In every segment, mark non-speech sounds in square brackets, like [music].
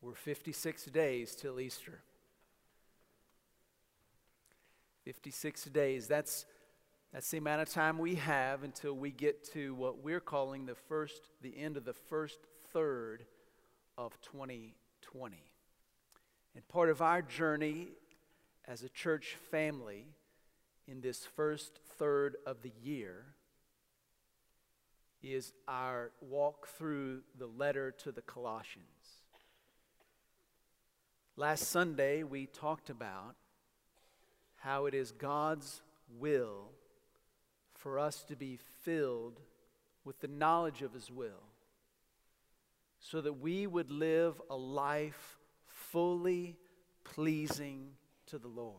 We're 56 days till Easter. 56 days. That's, that's the amount of time we have until we get to what we're calling the first, the end of the first third of 2020. And part of our journey as a church family in this first third of the year is our walk through the letter to the Colossians. Last Sunday, we talked about how it is God's will for us to be filled with the knowledge of His will so that we would live a life fully pleasing to the Lord.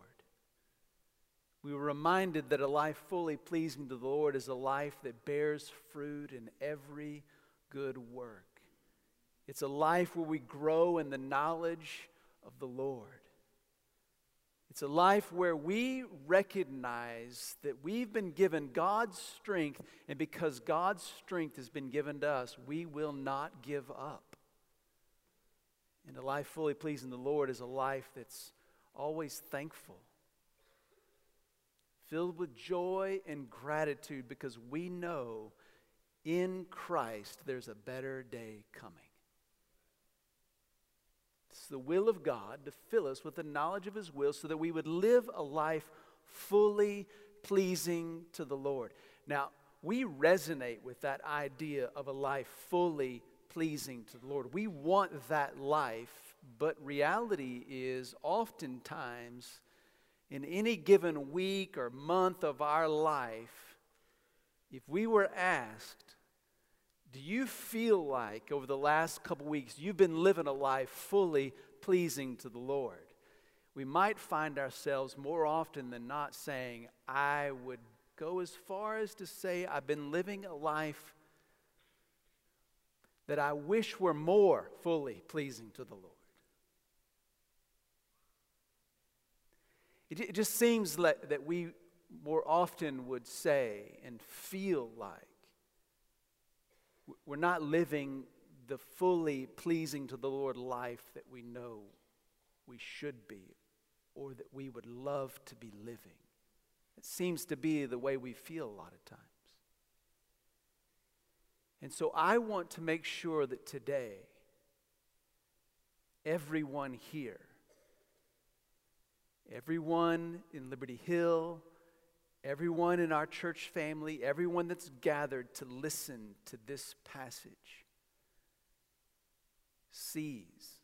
We were reminded that a life fully pleasing to the Lord is a life that bears fruit in every good work. It's a life where we grow in the knowledge of the Lord. It's a life where we recognize that we've been given God's strength, and because God's strength has been given to us, we will not give up. And a life fully pleasing the Lord is a life that's always thankful, filled with joy and gratitude because we know in Christ there's a better day coming. The will of God to fill us with the knowledge of His will so that we would live a life fully pleasing to the Lord. Now, we resonate with that idea of a life fully pleasing to the Lord. We want that life, but reality is oftentimes in any given week or month of our life, if we were asked, do you feel like over the last couple weeks you've been living a life fully pleasing to the Lord? We might find ourselves more often than not saying, I would go as far as to say, I've been living a life that I wish were more fully pleasing to the Lord. It, just seems that we more often would say and feel like we're not living the fully pleasing to the Lord life that we know we should be or that we would love to be living. It seems to be the way we feel a lot of times. And so I want to make sure that today, everyone here, everyone in Liberty Hill, everyone in our church family, everyone that's gathered to listen to this passage sees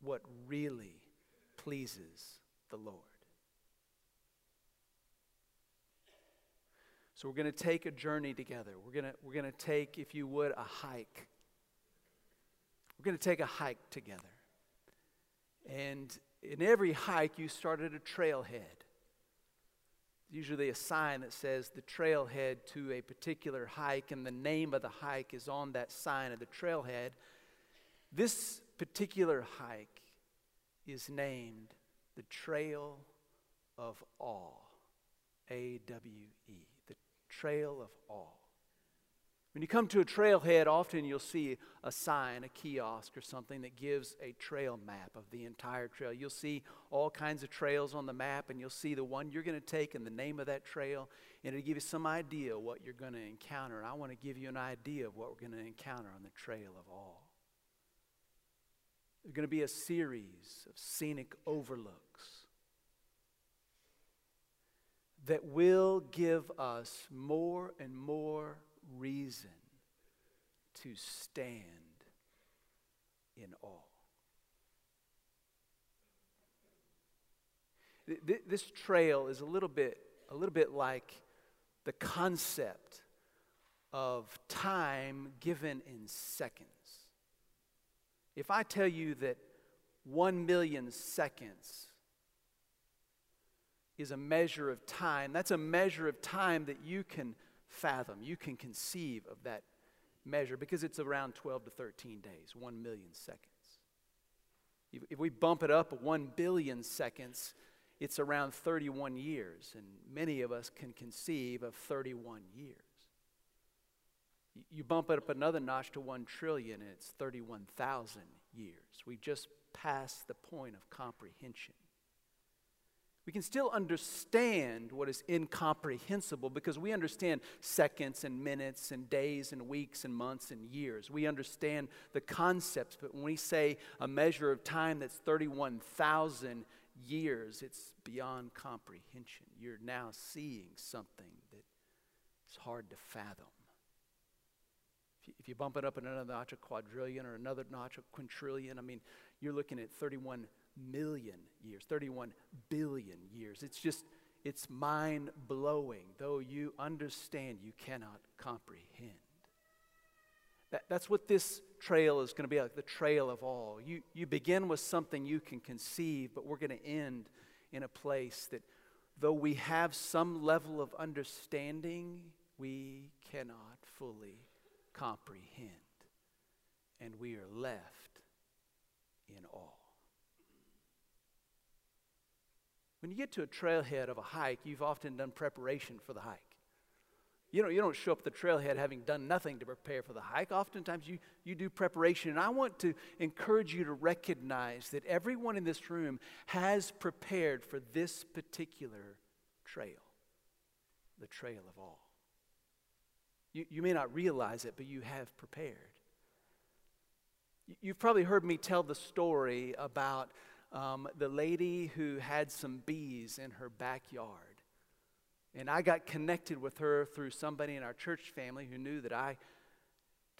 what really pleases the Lord. So we're going to take a journey together. We're going to, we're going to take, if you would, a hike. We're going to take a hike together. And in every hike, you start at a trailhead usually a sign that says the trailhead to a particular hike, and the name of the hike is on that sign of the trailhead. This particular hike is named the Trail of Awe. A W E. The Trail of Awe. When you come to a trailhead, often you'll see a sign, a kiosk, or something that gives a trail map of the entire trail. You'll see all kinds of trails on the map, and you'll see the one you're going to take and the name of that trail, and it'll give you some idea what you're going to encounter. And I want to give you an idea of what we're going to encounter on the Trail of Awe. There's going to be a series of scenic overlooks that will give us more and more reason to stand in awe. This trail is a little bit, a little bit like the concept of time given in seconds. If I tell you that one million seconds is a measure of time, that's a measure of time that you can fathom, you can conceive of that measure because it's around 12 to 13 days, 1 million seconds. If we bump it up 1 billion seconds, it's around 31 years, and many of us can conceive of 31 years. You bump it up another notch to 1 trillion, and it's 31,000 years. We just passed the point of comprehension. We can still understand what is incomprehensible because we understand seconds and minutes and days and weeks and months and years. We understand the concepts, but when we say a measure of time that's 31,000 years, it's beyond comprehension. You're now seeing something that is hard to fathom. If you, bump it up in another notch, a quadrillion or another notch, a quintillion, I mean, you're looking at 31 million years, 31 billion years. It's just, it's mind blowing. Though you understand, you cannot comprehend. That, that's what this trail is going to be like the trail of awe. You, you begin with something you can conceive, but we're going to end in a place that, though we have some level of understanding, we cannot fully comprehend. And we are left in awe. When you get to a trailhead of a hike, you've often done preparation for the hike. You don't, you don't show up the trailhead having done nothing to prepare for the hike. Oftentimes you, you do preparation. And I want to encourage you to recognize that everyone in this room has prepared for this particular trail, the trail of awe. You, you may not realize it, but you have prepared. You've probably heard me tell the story about um, the lady who had some bees in her backyard. And I got connected with her through somebody in our church family who knew that I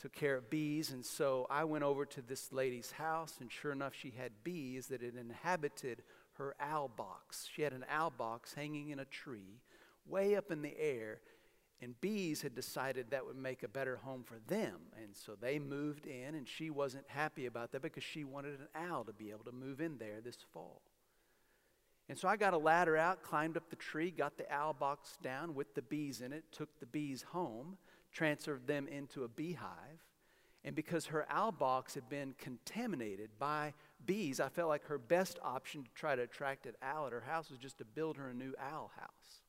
took care of bees. And so I went over to this lady's house, and sure enough, she had bees that had inhabited her owl box. She had an owl box hanging in a tree way up in the air. And bees had decided that would make a better home for them. And so they moved in, and she wasn't happy about that because she wanted an owl to be able to move in there this fall. And so I got a ladder out, climbed up the tree, got the owl box down with the bees in it, took the bees home, transferred them into a beehive. And because her owl box had been contaminated by bees, I felt like her best option to try to attract an owl at her house was just to build her a new owl house.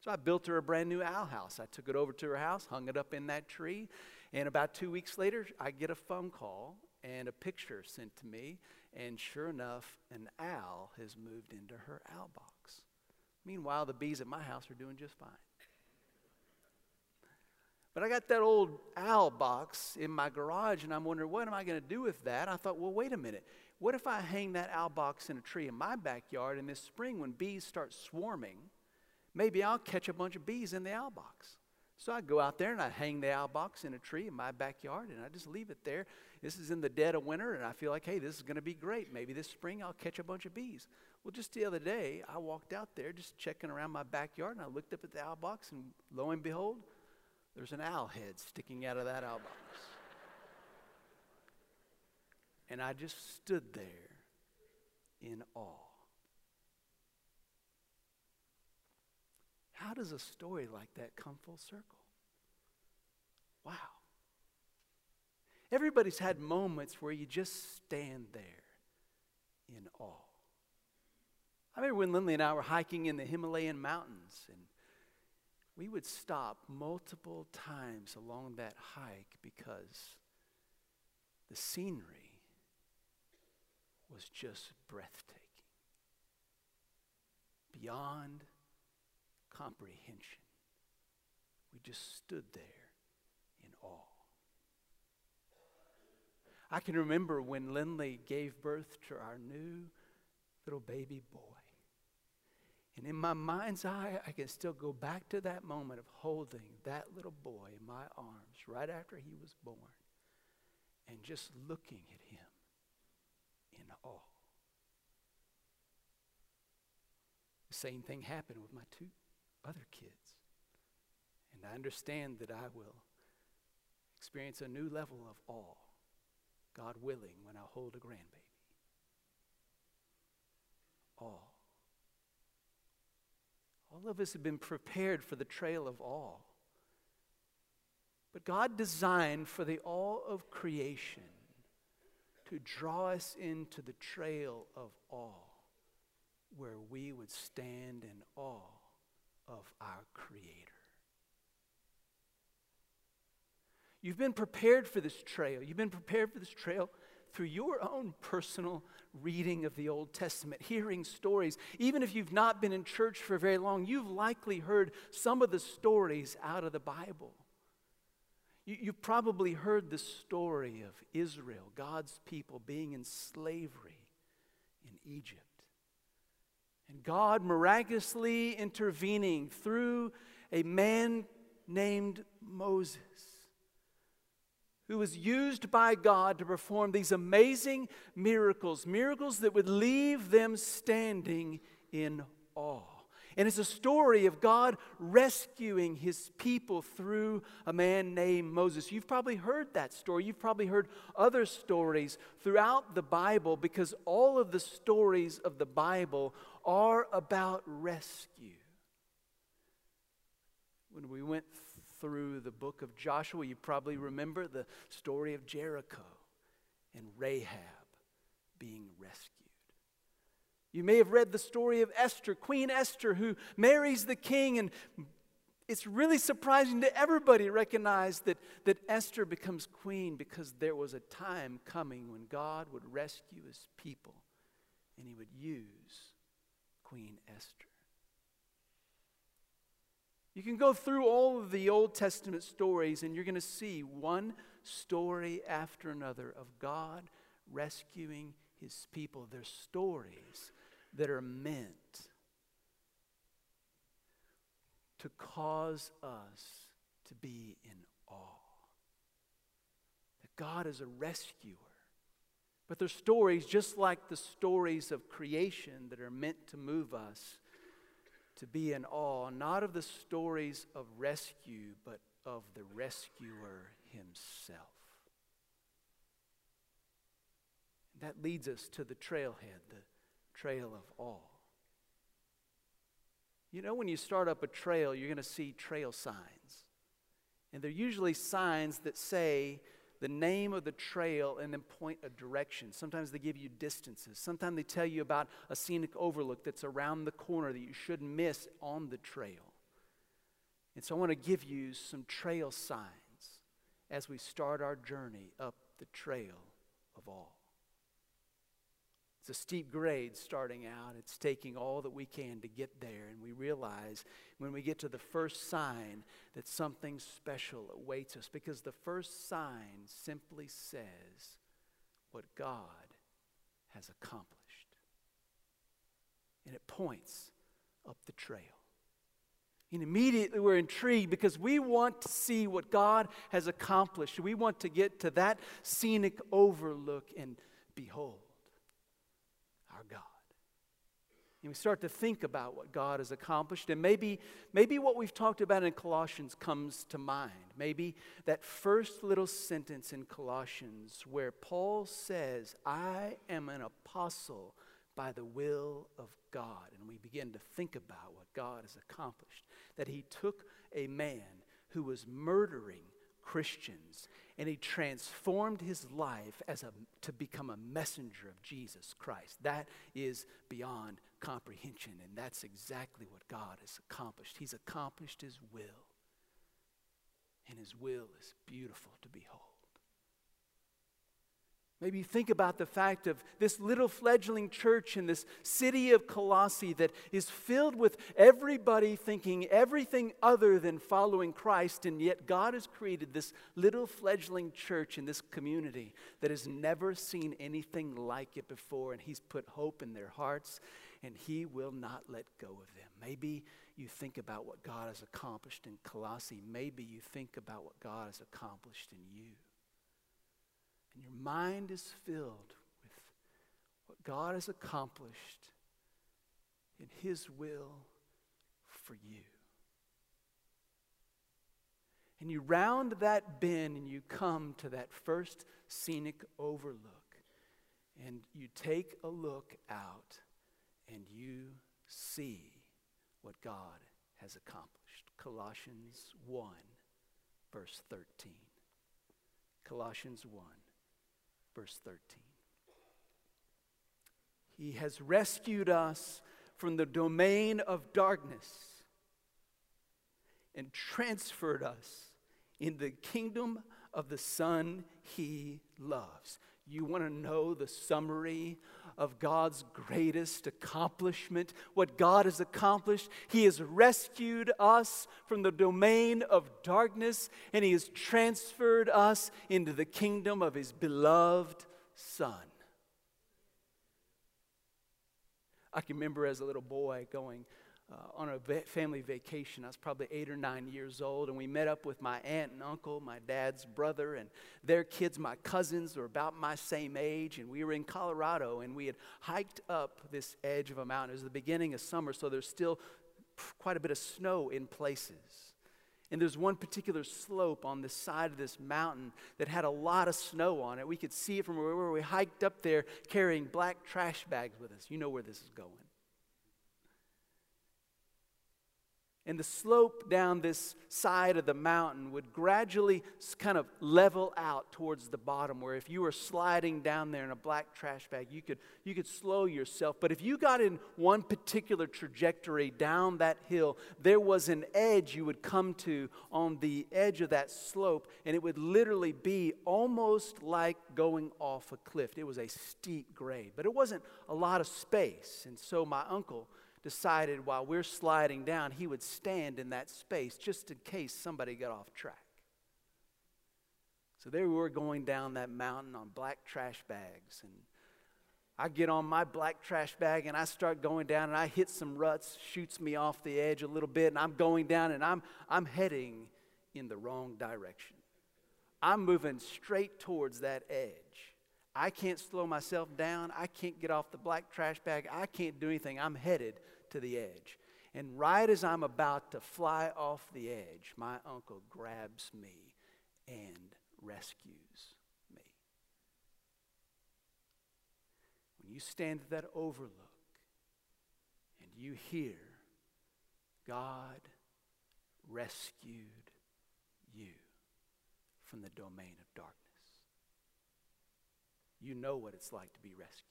So I built her a brand new owl house. I took it over to her house, hung it up in that tree, and about two weeks later, I get a phone call and a picture sent to me, and sure enough, an owl has moved into her owl box. Meanwhile, the bees at my house are doing just fine. But I got that old owl box in my garage, and I'm wondering, what am I going to do with that? I thought, well, wait a minute. What if I hang that owl box in a tree in my backyard, and this spring, when bees start swarming, maybe I'll catch a bunch of bees in the owl box. So I go out there and I hang the owl box in a tree in my backyard and I just leave it there. This is in the dead of winter and I feel like, hey, this is going to be great. Maybe this spring I'll catch a bunch of bees. Well, just the other day, I walked out there just checking around my backyard and I looked up at the owl box and lo and behold, there's an owl head sticking out of that owl box. And I just stood there in awe. How does a story like that come full circle? Wow. Everybody's had moments where you just stand there in awe. I remember when Lindley and I were hiking in the Himalayan mountains, and we would stop multiple times along that hike because the scenery was just breathtaking. Beyond comprehension. We just stood there in awe. I can remember when Lindley gave birth to our new little baby boy. And in my mind's eye, I can still go back to that moment of holding that little boy in my arms right after he was born and just looking at him in awe. The same thing happened with my two other kids. And I understand that I will experience a new level of awe, God willing, when I hold a grandbaby. Awe. All of us have been prepared for the trail of awe. But God designed for the awe of creation to draw us into the trail of awe where we would stand in awe of our Creator. You've been prepared for this trail. You've been prepared for this trail through your own personal reading of the Old Testament, hearing stories. Even if you've not been in church for very long, you've likely heard some of the stories out of the Bible. You, you've probably heard the story of Israel, God's people, being in slavery in Egypt. God miraculously intervening through a man named Moses who was used by God to perform these amazing miracles, miracles that would leave them standing in awe. And it's a story of God rescuing his people through a man named Moses. You've probably heard that story. You've probably heard other stories throughout the Bible because all of the stories of the Bible are about rescue. When we went through the book of Joshua, you probably remember the story of Jericho and Rahab being rescued. You may have read the story of Esther, Queen Esther, who marries the king, and it's really surprising to everybody recognize that, that Esther becomes queen because there was a time coming when God would rescue his people and he would use Queen Esther. You can go through all of the Old Testament stories, and you're going to see one story after another of God rescuing his people. They're stories that are meant to cause us to be in awe. That God is a rescuer. But they're stories just like the stories of creation that are meant to move us to be in awe, not of the stories of rescue, but of the rescuer himself. That leads us to the trailhead, the trail of awe. You know, when you start up a trail, you're going to see trail signs. And they're usually signs that say, the name of the trail and then point a direction. Sometimes they give you distances. Sometimes they tell you about a scenic overlook that's around the corner that you shouldn't miss on the trail. And so I want to give you some trail signs as we start our journey up the trail of awe. It's a steep grade starting out. It's taking all that we can to get there. And we realize when we get to the first sign that something special awaits us because the first sign simply says what God has accomplished. And it points up the trail. And immediately we're intrigued because we want to see what God has accomplished. We want to get to that scenic overlook and behold our God. And we start to think about what God has accomplished. And maybe, maybe what we've talked about in Colossians comes to mind. Maybe that first little sentence in Colossians where Paul says, I am an apostle by the will of God. And we begin to think about what God has accomplished. That he took a man who was murdering Christians and he transformed his life as a, to become a messenger of Jesus Christ. That is beyond comprehension, and that's exactly what God has accomplished. He's accomplished his will, and his will is beautiful to behold. Maybe you think about the fact of this little fledgling church in this city of Colossae that is filled with everybody thinking everything other than following Christ, and yet God has created this little fledgling church in this community that has never seen anything like it before, and He's put hope in their hearts, and He will not let go of them. Maybe you think about what God has accomplished in Colossae. Maybe you think about what God has accomplished in you and your mind is filled with what God has accomplished in His will for you. And you round that bend and you come to that first scenic overlook. And you take a look out and you see what God has accomplished. Colossians 1, verse 13. Colossians 1 verse 13. He has rescued us from the domain of darkness and transferred us in the kingdom of the Son he loves. You want to know the summary of God's greatest accomplishment? What God has accomplished? He has rescued us from the domain of darkness and He has transferred us into the kingdom of His beloved Son. I can remember as a little boy going uh, on a va- family vacation. I was probably eight or nine years old, and we met up with my aunt and uncle, my dad's brother, and their kids, my cousins, were about my same age. And we were in Colorado, and we had hiked up this edge of a mountain. It was the beginning of summer, so there's still quite a bit of snow in places. And there's one particular slope on the side of this mountain that had a lot of snow on it. We could see it from where we hiked up there carrying black trash bags with us. You know where this is going. And the slope down this side of the mountain would gradually kind of level out towards the bottom where if you were sliding down there in a black trash bag you could you could slow yourself. But if you got in one particular trajectory down that hill there was an edge you would come to on the edge of that slope and it would literally be almost like going off a cliff. It was a steep grade but it wasn't a lot of space. And so my uncle decided while we're sliding down, he would stand in that space just in case somebody got off track. So there we were going down that mountain on black trash bags. And I get on my black trash bag and I start going down and I hit some ruts, shoots me off the edge a little bit, and I'm going down and I'm, I'm heading in the wrong direction. I'm moving straight towards that edge. I can't slow myself down. I can't get off the black trash bag. I can't do anything. I'm headed to the edge. And right as I'm about to fly off the edge, my uncle grabs me and rescues me. When you stand at that overlook and you hear, God rescued you from the domain of darkness you know what it's like to be rescued.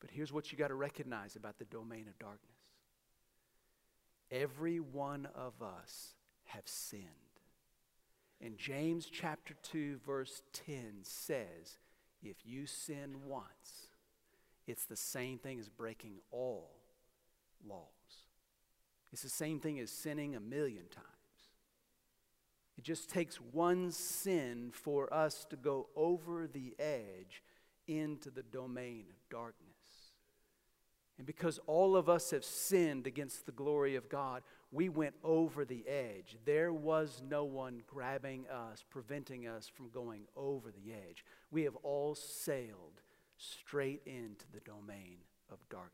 But here's what you got to recognize about the domain of darkness every one of us have sinned. And James chapter 2, verse 10 says, if you sin once, it's the same thing as breaking all laws. It's the same thing as sinning a million times. It just takes one sin for us to go over the edge into the domain of darkness. And because all of us have sinned against the glory of God, we went over the edge. There was no one grabbing us, preventing us from going over the edge. We have all sailed straight into the domain of darkness.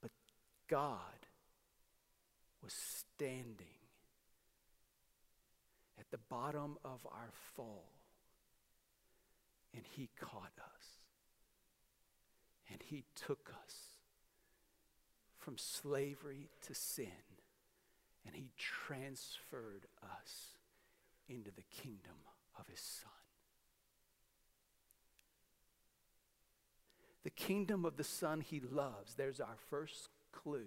But God was standing at the bottom of our fall, and He caught us, and He took us from slavery to sin, and He transferred us into the kingdom of His Son. The kingdom of the Son He loves. There's our first clue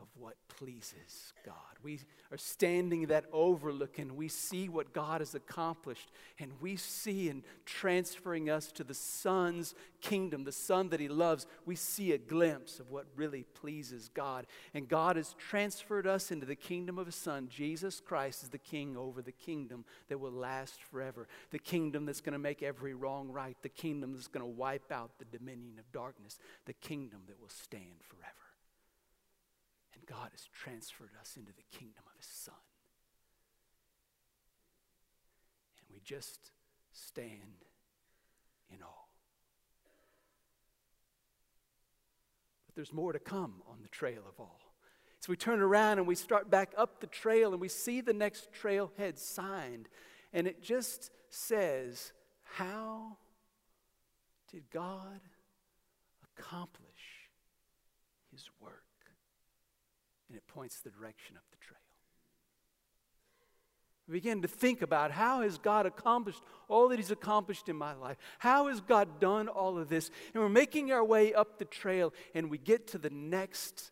of what pleases God. We are standing that overlook and we see what God has accomplished and we see in transferring us to the Son's kingdom, the Son that He loves, we see a glimpse of what really pleases God. And God has transferred us into the kingdom of His Son. Jesus Christ is the King over the kingdom that will last forever, the kingdom that's going to make every wrong right, the kingdom that's going to wipe out the dominion of darkness, the kingdom that will stand forever. God has transferred us into the kingdom of His Son. And we just stand in awe. But there's more to come on the trail of awe. So we turn around and we start back up the trail and we see the next trailhead signed. And it just says, How did God accomplish his work? And it points the direction of the trail. We begin to think about how has God accomplished all that He's accomplished in my life? How has God done all of this? And we're making our way up the trail, and we get to the next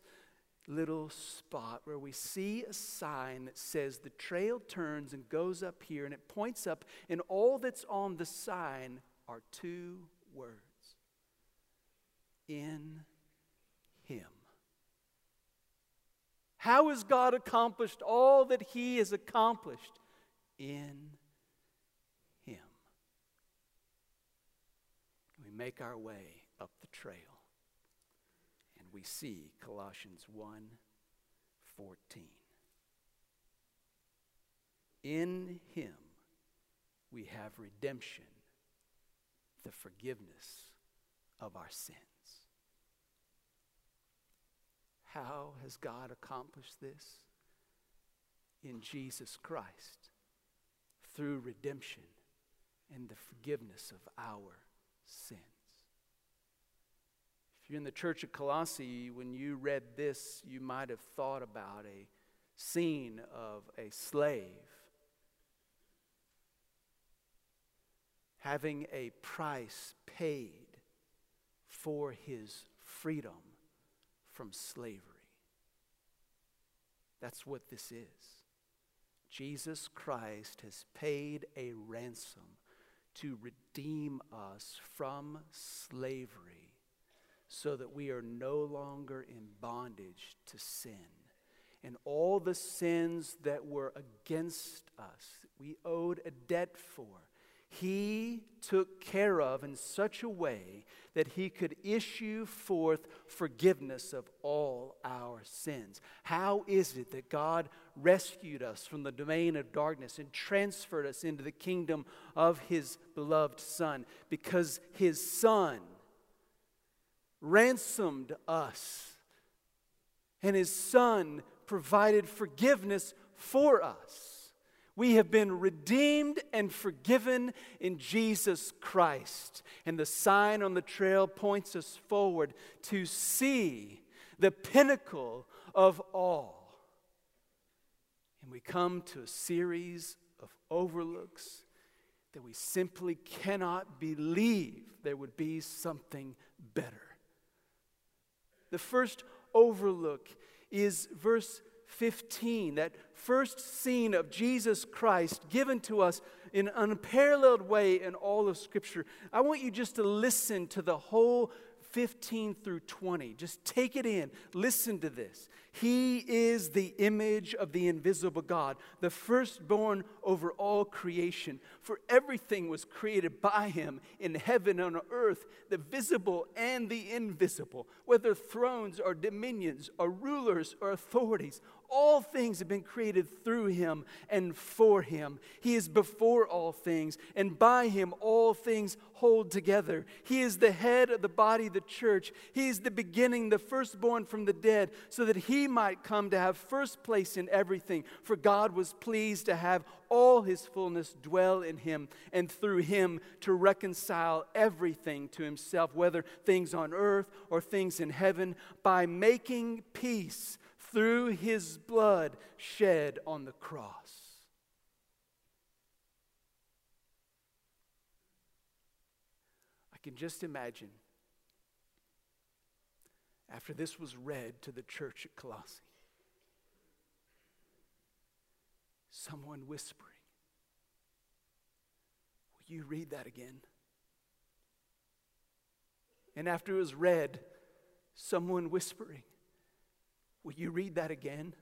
little spot where we see a sign that says the trail turns and goes up here and it points up, and all that's on the sign are two words In Him. How has God accomplished all that He has accomplished? In Him. We make our way up the trail and we see Colossians 1 14. In Him we have redemption, the forgiveness of our sins. How has God accomplished this? In Jesus Christ, through redemption and the forgiveness of our sins. If you're in the church of Colossae, when you read this, you might have thought about a scene of a slave having a price paid for his freedom from slavery. That's what this is. Jesus Christ has paid a ransom to redeem us from slavery so that we are no longer in bondage to sin. And all the sins that were against us, we owed a debt for, he took care of in such a way that he could issue forth forgiveness of all our sins. How is it that God rescued us from the domain of darkness and transferred us into the kingdom of his beloved Son? Because his Son ransomed us, and his Son provided forgiveness for us. We have been redeemed and forgiven in Jesus Christ. And the sign on the trail points us forward to see the pinnacle of all. And we come to a series of overlooks that we simply cannot believe there would be something better. The first overlook is verse 15, that first scene of Jesus Christ given to us in an unparalleled way in all of Scripture. I want you just to listen to the whole 15 through 20. Just take it in. Listen to this. He is the image of the invisible God, the firstborn over all creation. For everything was created by him in heaven and on earth, the visible and the invisible, whether thrones or dominions or rulers or authorities. All things have been created through him and for him. He is before all things, and by him all things hold together. He is the head of the body, the church. He is the beginning, the firstborn from the dead, so that he might come to have first place in everything. For God was pleased to have all his fullness dwell in him, and through him to reconcile everything to himself, whether things on earth or things in heaven, by making peace through his blood shed on the cross. I can just imagine after this was read to the church at Colossae, someone whispering, Will you read that again? And after it was read, someone whispering, Will you read that again?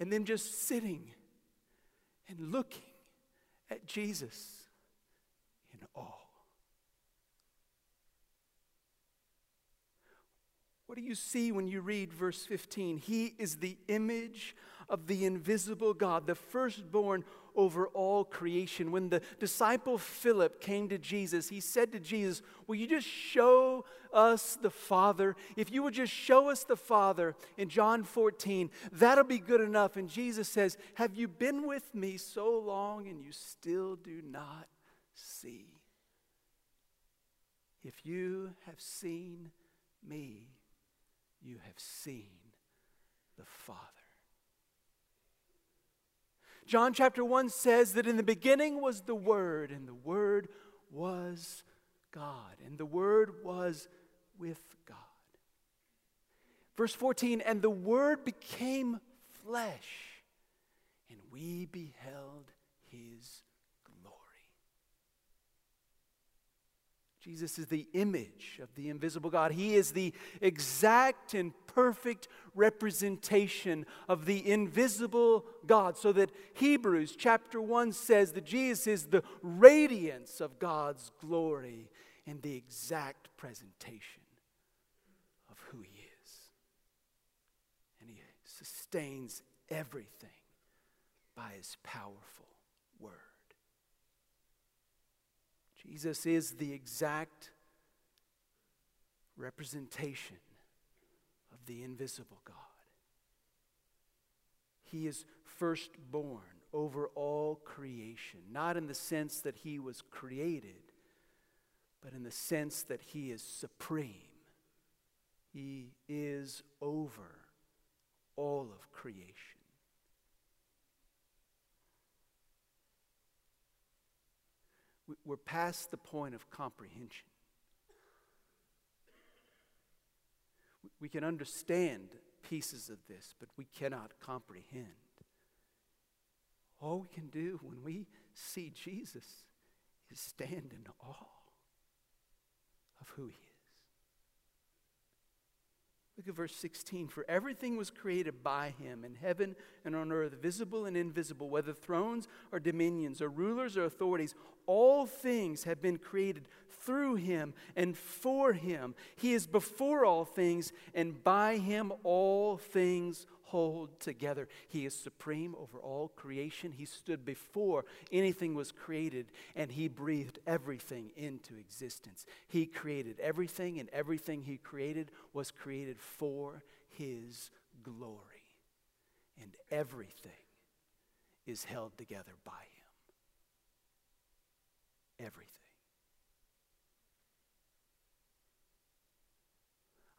And then just sitting and looking at Jesus in awe. What do you see when you read verse 15? He is the image of the invisible God, the firstborn over all creation. When the disciple Philip came to Jesus, he said to Jesus, Will you just show us the Father? If you would just show us the Father in John 14, that'll be good enough. And Jesus says, Have you been with me so long and you still do not see? If you have seen me, you have seen the Father. John chapter 1 says that in the beginning was the Word, and the Word was God, and the Word was with God. Verse 14, and the Word became flesh, and we beheld his glory. Jesus is the image of the invisible God. He is the exact and perfect representation of the invisible God. So that Hebrews chapter 1 says that Jesus is the radiance of God's glory and the exact presentation of who He is. And He sustains everything by His powerful word. Jesus is the exact representation of the invisible God. He is firstborn over all creation, not in the sense that he was created, but in the sense that he is supreme. He is over all of creation. We're past the point of comprehension. We can understand pieces of this, but we cannot comprehend. All we can do when we see Jesus is stand in awe of who he is. Look at verse 16. For everything was created by him in heaven and on earth, visible and invisible, whether thrones or dominions or rulers or authorities. All things have been created through him and for him. He is before all things, and by him all things hold together. He is supreme over all creation. He stood before anything was created, and He breathed everything into existence. He created everything, and everything He created was created for His glory. And everything is held together by Him. Everything.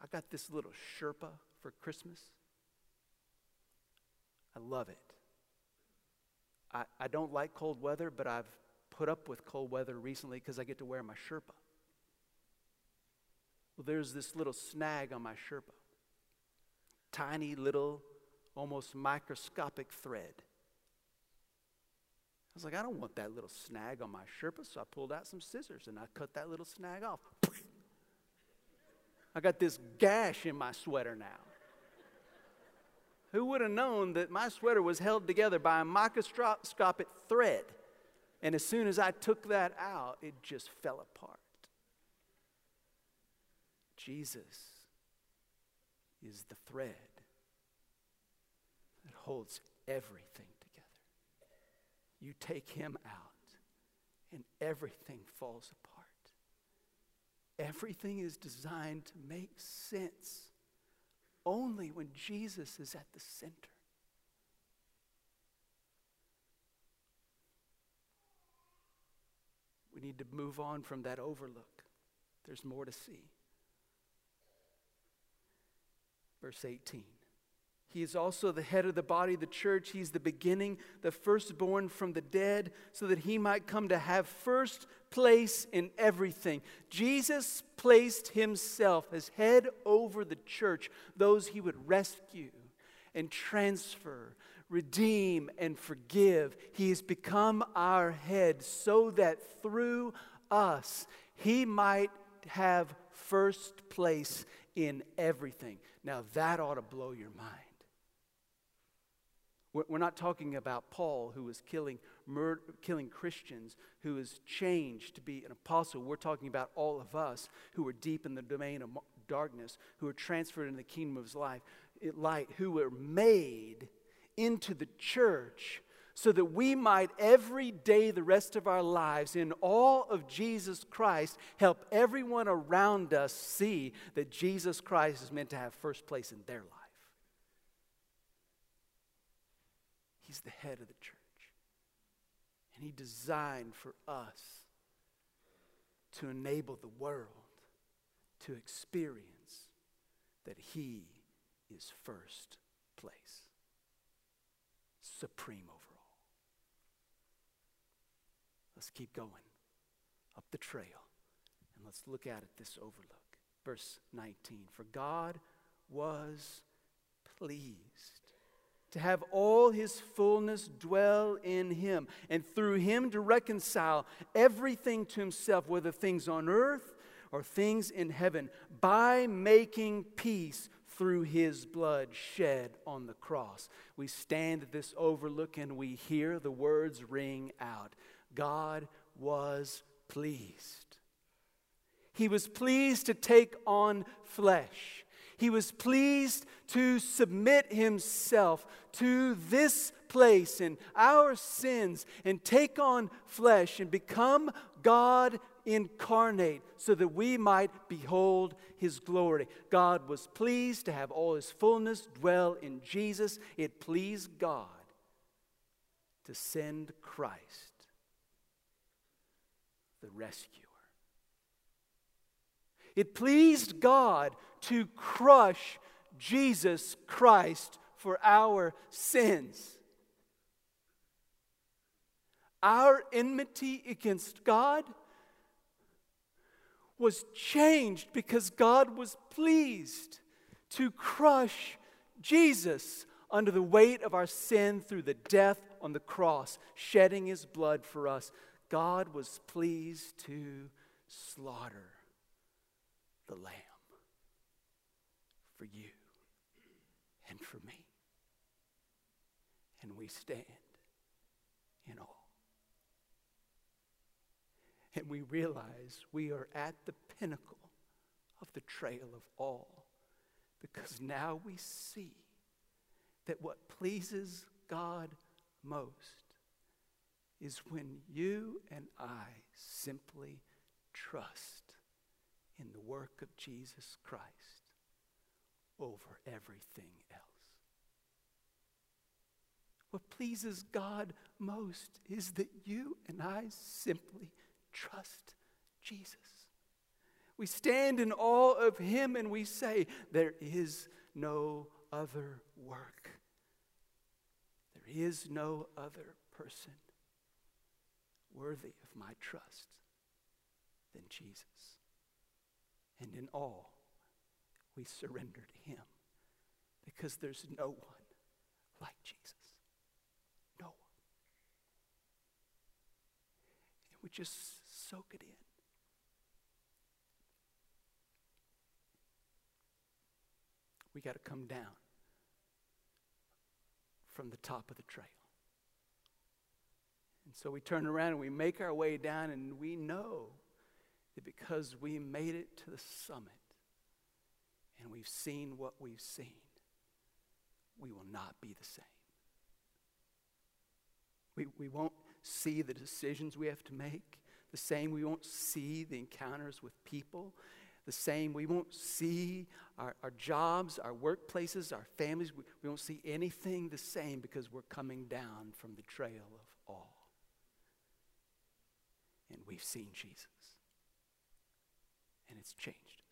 I got this little Sherpa for Christmas. I love it. I, I don't like cold weather, but I've put up with cold weather recently because I get to wear my Sherpa. Well, there's this little snag on my Sherpa tiny little, almost microscopic thread. I was like, I don't want that little snag on my Sherpa, so I pulled out some scissors and I cut that little snag off. [laughs] I got this gash in my sweater now. Who would have known that my sweater was held together by a microscopic thread? And as soon as I took that out, it just fell apart. Jesus is the thread that holds everything together. You take him out, and everything falls apart. Everything is designed to make sense only when Jesus is at the center. We need to move on from that overlook. There's more to see. Verse 18. He is also the head of the body, the church. He's the beginning, the firstborn from the dead, so that he might come to have first place in everything. Jesus placed himself as head over the church, those he would rescue and transfer, redeem and forgive. He has become our head so that through us he might have first place in everything. Now that ought to blow your mind. We're not talking about Paul, who was killing, murder, killing Christians, who was changed to be an apostle. We're talking about all of us who are deep in the domain of darkness, who are transferred into the kingdom of his life, light, who were made into the church so that we might every day the rest of our lives in all of Jesus Christ help everyone around us see that Jesus Christ is meant to have first place in their life. He's the head of the church. And He designed for us to enable the world to experience that He is first place, supreme over all. Let's keep going up the trail and let's look at it this overlook. Verse 19 For God was pleased to have all his fullness dwell in him, and through him to reconcile everything to himself, whether things on earth or things in heaven, by making peace through his blood shed on the cross. We stand at this overlook and we hear the words ring out God was pleased. He was pleased to take on flesh. He was pleased to submit himself to this place and our sins and take on flesh and become God incarnate so that we might behold his glory. God was pleased to have all his fullness dwell in Jesus. It pleased God to send Christ, the rescuer. It pleased God to crush Jesus Christ for our sins. Our enmity against God was changed because God was pleased to crush Jesus under the weight of our sin through the death on the cross, shedding his blood for us. God was pleased to slaughter the lamb for you and for me. And we stand in awe. And we realize we are at the pinnacle of the trail of awe because now we see that what pleases God most is when you and I simply trust in the work of Jesus Christ over everything else. What pleases God most is that you and I simply trust Jesus. We stand in awe of Him and we say, There is no other work. There is no other person worthy of my trust than Jesus. And in all, we surrender to Him because there's no one like Jesus. No one. And we just soak it in. We got to come down from the top of the trail. And so we turn around and we make our way down, and we know that because we made it to the summit and we've seen what we've seen, we will not be the same. We, we won't see the decisions we have to make the same. We won't see the encounters with people the same. We won't see our, our jobs, our workplaces, our families. We, we won't see anything the same because we're coming down from the trail of awe. And we've seen Jesus. And it's changed.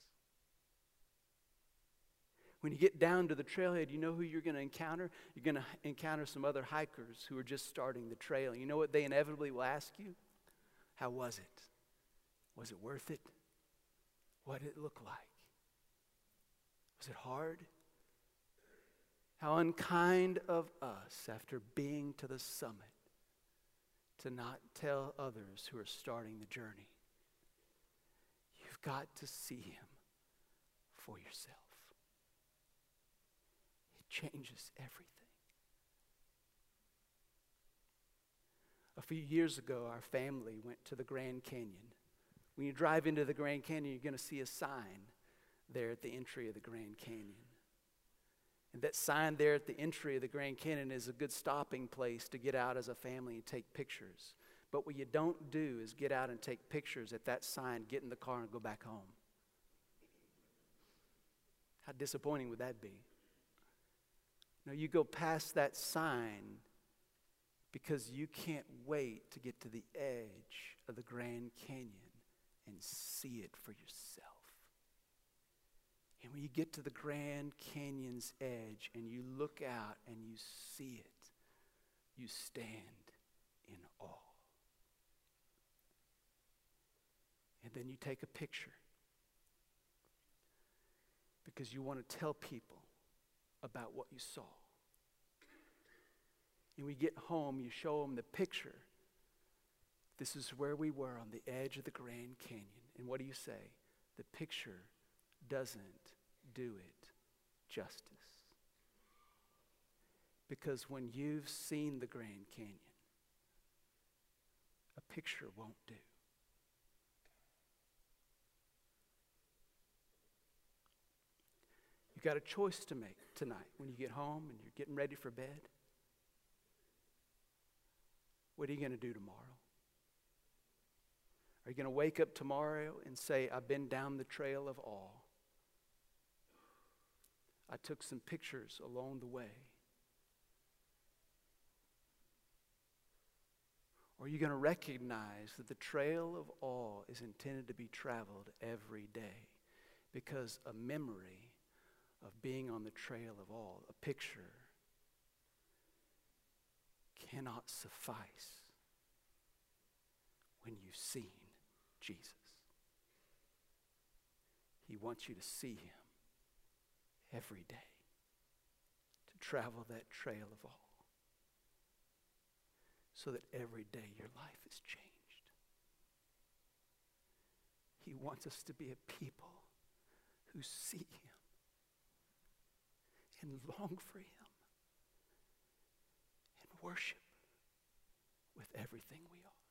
When you get down to the trailhead, you know who you're going to encounter? You're going to encounter some other hikers who are just starting the trail. You know what they inevitably will ask you? How was it? Was it worth it? What did it look like? Was it hard? How unkind of us after being to the summit to not tell others who are starting the journey. You've got to see him for yourself. Changes everything. A few years ago, our family went to the Grand Canyon. When you drive into the Grand Canyon, you're going to see a sign there at the entry of the Grand Canyon. And that sign there at the entry of the Grand Canyon is a good stopping place to get out as a family and take pictures. But what you don't do is get out and take pictures at that sign, get in the car, and go back home. How disappointing would that be? No, you go past that sign because you can't wait to get to the edge of the Grand Canyon and see it for yourself. And when you get to the Grand Canyon's edge and you look out and you see it, you stand in awe. And then you take a picture. because you want to tell people about what you saw. And we get home, you show them the picture. This is where we were on the edge of the Grand Canyon. And what do you say? The picture doesn't do it justice. Because when you've seen the Grand Canyon, a picture won't do. You've got a choice to make tonight when you get home and you're getting ready for bed. What are you going to do tomorrow? Are you going to wake up tomorrow and say, I've been down the trail of awe? I took some pictures along the way. Or are you going to recognize that the trail of awe is intended to be traveled every day? Because a memory of being on the trail of awe, a picture, cannot suffice when you've seen Jesus. He wants you to see him every day, to travel that trail of awe, so that every day your life is changed. He wants us to be a people who see him and long for him and worship with everything we are.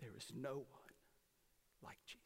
There is no one like Jesus.